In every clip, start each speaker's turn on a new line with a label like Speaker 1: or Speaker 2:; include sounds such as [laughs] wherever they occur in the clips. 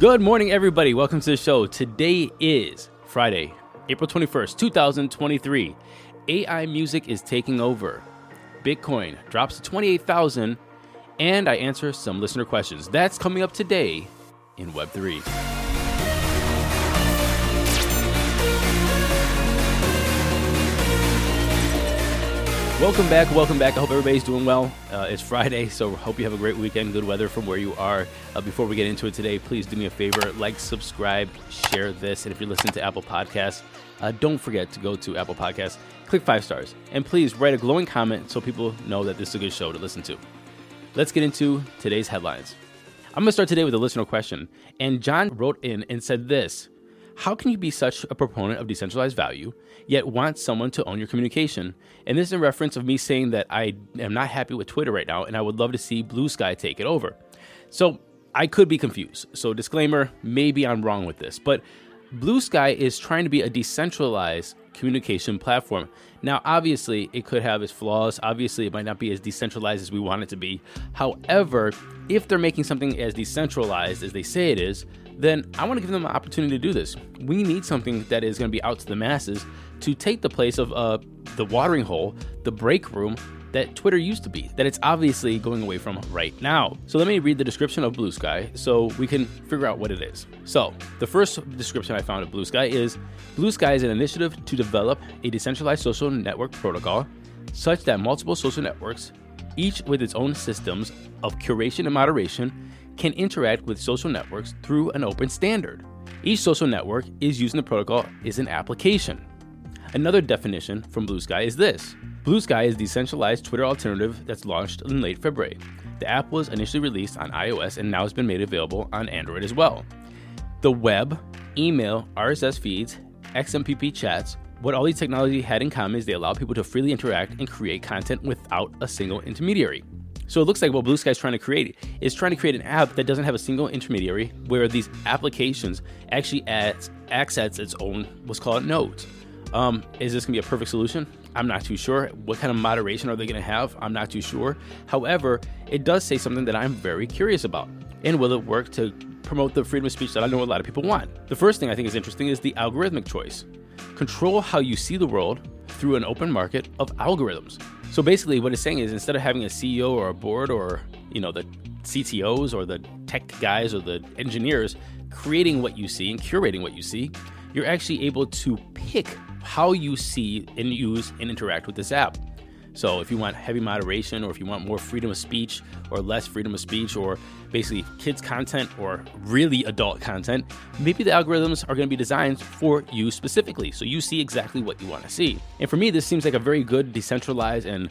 Speaker 1: Good morning, everybody. Welcome to the show. Today is Friday, April 21st, 2023. AI music is taking over. Bitcoin drops to 28,000, and I answer some listener questions. That's coming up today in Web3. Welcome back, welcome back. I hope everybody's doing well. Uh, it's Friday, so hope you have a great weekend, good weather from where you are. Uh, before we get into it today, please do me a favor like, subscribe, share this. And if you're listening to Apple Podcasts, uh, don't forget to go to Apple Podcasts, click five stars, and please write a glowing comment so people know that this is a good show to listen to. Let's get into today's headlines. I'm going to start today with a listener question. And John wrote in and said this How can you be such a proponent of decentralized value? yet want someone to own your communication. And this is in reference of me saying that I am not happy with Twitter right now and I would love to see Bluesky take it over. So I could be confused. So, disclaimer maybe I'm wrong with this, but Bluesky is trying to be a decentralized communication platform. Now, obviously, it could have its flaws. Obviously, it might not be as decentralized as we want it to be. However, if they're making something as decentralized as they say it is, then I want to give them an opportunity to do this. We need something that is going to be out to the masses to take the place of uh, the watering hole, the break room that Twitter used to be, that it's obviously going away from right now. So let me read the description of Bluesky so we can figure out what it is. So, the first description I found of Bluesky is Bluesky is an initiative to develop a decentralized social network protocol such that multiple social networks, each with its own systems of curation and moderation, can interact with social networks through an open standard. Each social network is using the protocol is an application. Another definition from Bluesky is this Bluesky is the decentralized Twitter alternative that's launched in late February. The app was initially released on iOS and now has been made available on Android as well. The web, email, RSS feeds, XMPP chats, what all these technology had in common is they allow people to freely interact and create content without a single intermediary. So it looks like what Bluesky is trying to create is trying to create an app that doesn't have a single intermediary, where these applications actually adds, access its own what's called nodes. Um, is this gonna be a perfect solution? I'm not too sure. What kind of moderation are they gonna have? I'm not too sure. However, it does say something that I'm very curious about. And will it work to promote the freedom of speech that I know a lot of people want? The first thing I think is interesting is the algorithmic choice. Control how you see the world through an open market of algorithms. So basically, what it's saying is instead of having a CEO or a board or you know the CTOs or the tech guys or the engineers creating what you see and curating what you see, you're actually able to pick how you see and use and interact with this app. So, if you want heavy moderation, or if you want more freedom of speech, or less freedom of speech, or basically kids' content, or really adult content, maybe the algorithms are going to be designed for you specifically. So, you see exactly what you want to see. And for me, this seems like a very good decentralized and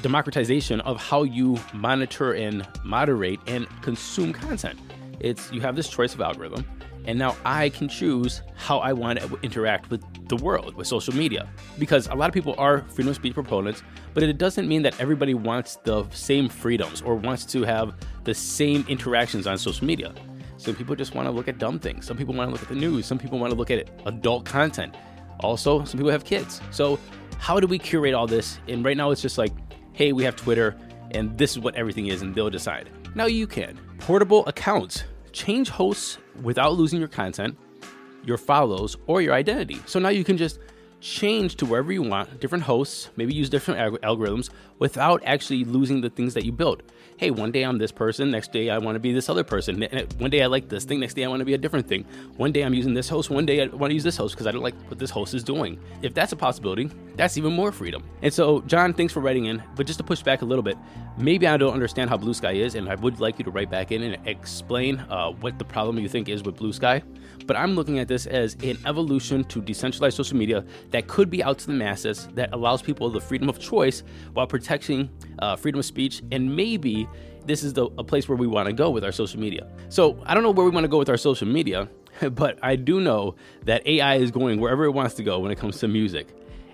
Speaker 1: democratization of how you monitor and moderate and consume content. It's you have this choice of algorithm and now I can choose how I want to interact with the world, with social media. Because a lot of people are freedom of speech proponents, but it doesn't mean that everybody wants the same freedoms or wants to have the same interactions on social media. Some people just want to look at dumb things. Some people want to look at the news. Some people want to look at adult content. Also, some people have kids. So, how do we curate all this? And right now, it's just like, hey, we have Twitter, and this is what everything is, and they'll decide. Now you can. Portable accounts change hosts without losing your content, your follows, or your identity. So now you can just change to wherever you want, different hosts, maybe use different algorithms without actually losing the things that you built hey, one day I'm this person, next day I want to be this other person. One day I like this thing, next day I want to be a different thing. One day I'm using this host, one day I want to use this host because I don't like what this host is doing. If that's a possibility, that's even more freedom. And so, John, thanks for writing in. But just to push back a little bit, maybe I don't understand how Bluesky is, and I would like you to write back in and explain uh, what the problem you think is with Bluesky. But I'm looking at this as an evolution to decentralized social media that could be out to the masses, that allows people the freedom of choice while protecting uh, freedom of speech, and maybe this is the, a place where we want to go with our social media. So I don't know where we want to go with our social media, [laughs] but I do know that AI is going wherever it wants to go when it comes to music.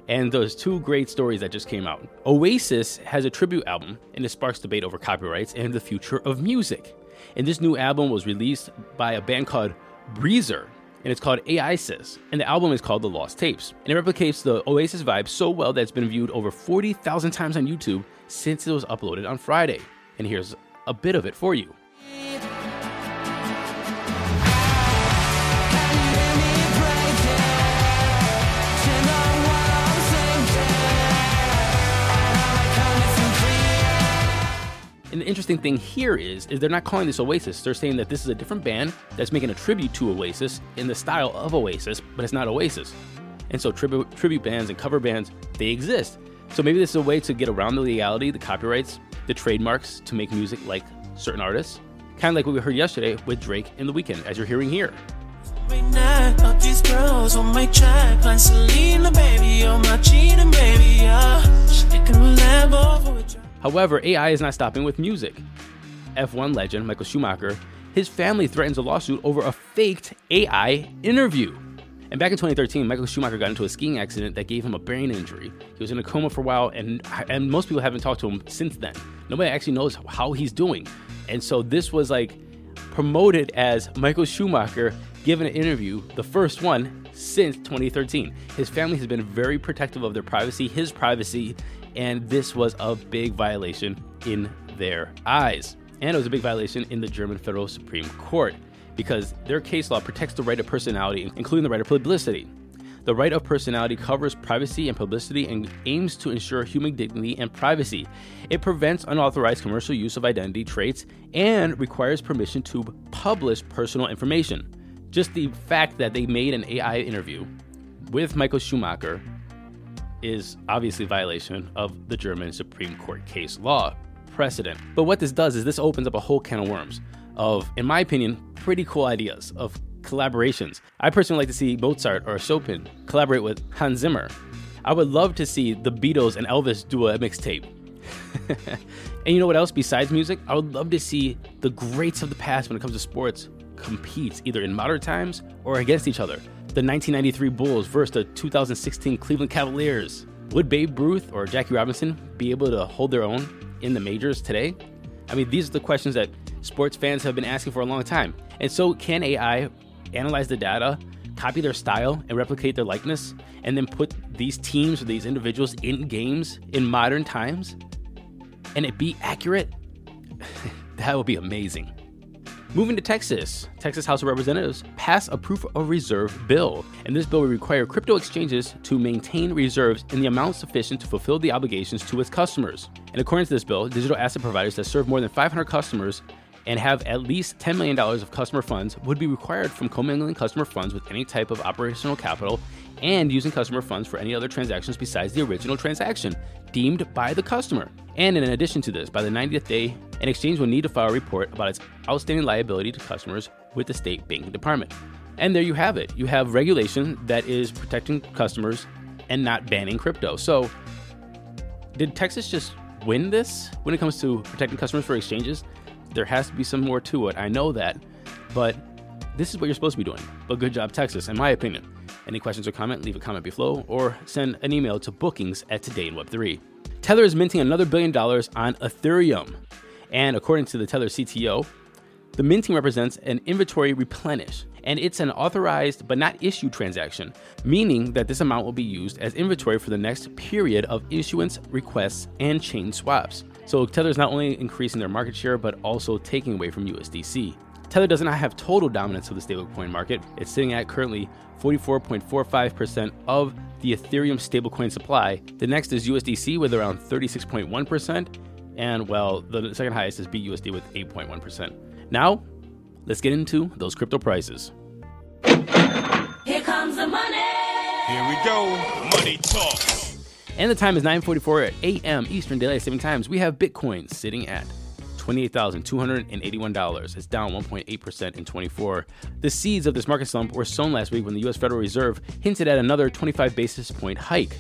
Speaker 1: And those two great stories that just came out. Oasis has a tribute album, and it sparks debate over copyrights and the future of music. And this new album was released by a band called Breezer, and it's called AISIS, and the album is called The Lost Tapes. And it replicates the Oasis vibe so well that it's been viewed over 40,000 times on YouTube since it was uploaded on Friday. And here's a bit of it for you. And the interesting thing here is, is they're not calling this Oasis. They're saying that this is a different band that's making a tribute to Oasis in the style of Oasis, but it's not Oasis. And so tribute tribute bands and cover bands, they exist. So maybe this is a way to get around the legality, the copyrights, the trademarks to make music like certain artists. Kind of like what we heard yesterday with Drake in The Weeknd, as you're hearing here. However, AI is not stopping with music. F1 legend Michael Schumacher, his family threatens a lawsuit over a faked AI interview. And back in 2013, Michael Schumacher got into a skiing accident that gave him a brain injury. He was in a coma for a while, and and most people haven't talked to him since then. Nobody actually knows how he's doing. And so this was like promoted as Michael Schumacher giving an interview, the first one since 2013. His family has been very protective of their privacy, his privacy, and this was a big violation in their eyes. And it was a big violation in the German Federal Supreme Court because their case law protects the right of personality, including the right of publicity. The right of personality covers privacy and publicity and aims to ensure human dignity and privacy. It prevents unauthorized commercial use of identity traits and requires permission to publish personal information. Just the fact that they made an AI interview with Michael Schumacher is obviously a violation of the German Supreme Court case law precedent. But what this does is this opens up a whole can of worms of, in my opinion, pretty cool ideas of collaborations. I personally like to see Mozart or Chopin collaborate with Hans Zimmer. I would love to see the Beatles and Elvis do a mixtape. [laughs] and you know what else besides music? I would love to see the greats of the past when it comes to sports compete either in modern times or against each other. The 1993 Bulls versus the 2016 Cleveland Cavaliers. Would Babe Ruth or Jackie Robinson be able to hold their own in the majors today? I mean, these are the questions that sports fans have been asking for a long time. And so, can AI analyze the data, copy their style, and replicate their likeness, and then put these teams or these individuals in games in modern times? And it be accurate? [laughs] that would be amazing. Moving to Texas, Texas House of Representatives passed a proof of reserve bill, and this bill would require crypto exchanges to maintain reserves in the amount sufficient to fulfill the obligations to its customers. And according to this bill, digital asset providers that serve more than 500 customers and have at least $10 million of customer funds would be required from commingling customer funds with any type of operational capital and using customer funds for any other transactions besides the original transaction deemed by the customer. And in addition to this, by the 90th day, an exchange will need to file a report about its outstanding liability to customers with the state banking department. And there you have it. You have regulation that is protecting customers and not banning crypto. So, did Texas just win this when it comes to protecting customers for exchanges? There has to be some more to it. I know that. But this is what you're supposed to be doing. But good job, Texas, in my opinion. Any questions or comment, leave a comment below or send an email to bookings at Today in Web3. Tether is minting another billion dollars on Ethereum. And according to the Tether CTO, the minting represents an inventory replenish, and it's an authorized but not issued transaction, meaning that this amount will be used as inventory for the next period of issuance requests and chain swaps. So Tether is not only increasing their market share, but also taking away from USDC. Tether does not have total dominance of the stablecoin market. It's sitting at currently 44.45% of the Ethereum stablecoin supply. The next is USDC with around 36.1%, and well, the second highest is BUSD with 8.1%. Now, let's get into those crypto prices. Here comes the money. Here we go. Money talk. And the time is 9:44 a.m. Eastern Daylight Saving Times. We have Bitcoin sitting at $28,281. It's down 1.8% in 24. The seeds of this market slump were sown last week when the US Federal Reserve hinted at another 25 basis point hike.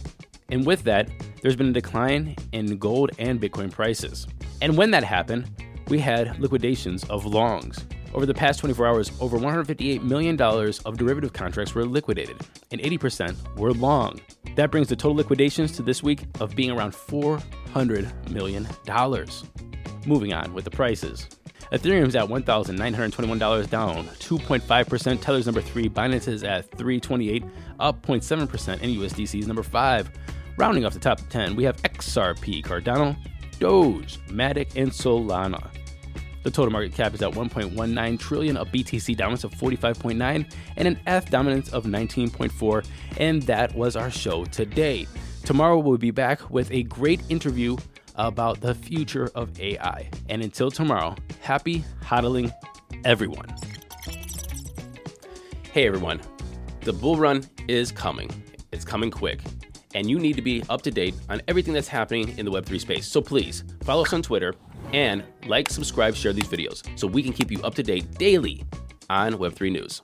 Speaker 1: And with that, there's been a decline in gold and Bitcoin prices. And when that happened, we had liquidations of longs. Over the past 24 hours, over $158 million of derivative contracts were liquidated, and 80% were long. That brings the total liquidations to this week of being around $400 million. Moving on with the prices. Ethereum's at $1,921, down 2.5%. Tether's number 3. Binance is at 328, up 0.7%. And USDC's number 5. Rounding off the top 10, we have XRP, Cardano, Doge, Matic, and Solana. The total market cap is at 1.19 trillion, a BTC dominance of 45.9, and an ETH dominance of 19.4. And that was our show today. Tomorrow we'll be back with a great interview about the future of AI. And until tomorrow, happy hodling, everyone. Hey everyone, the bull run is coming. It's coming quick. And you need to be up to date on everything that's happening in the Web3 space. So please follow us on Twitter and like, subscribe, share these videos so we can keep you up to date daily on Web3 News.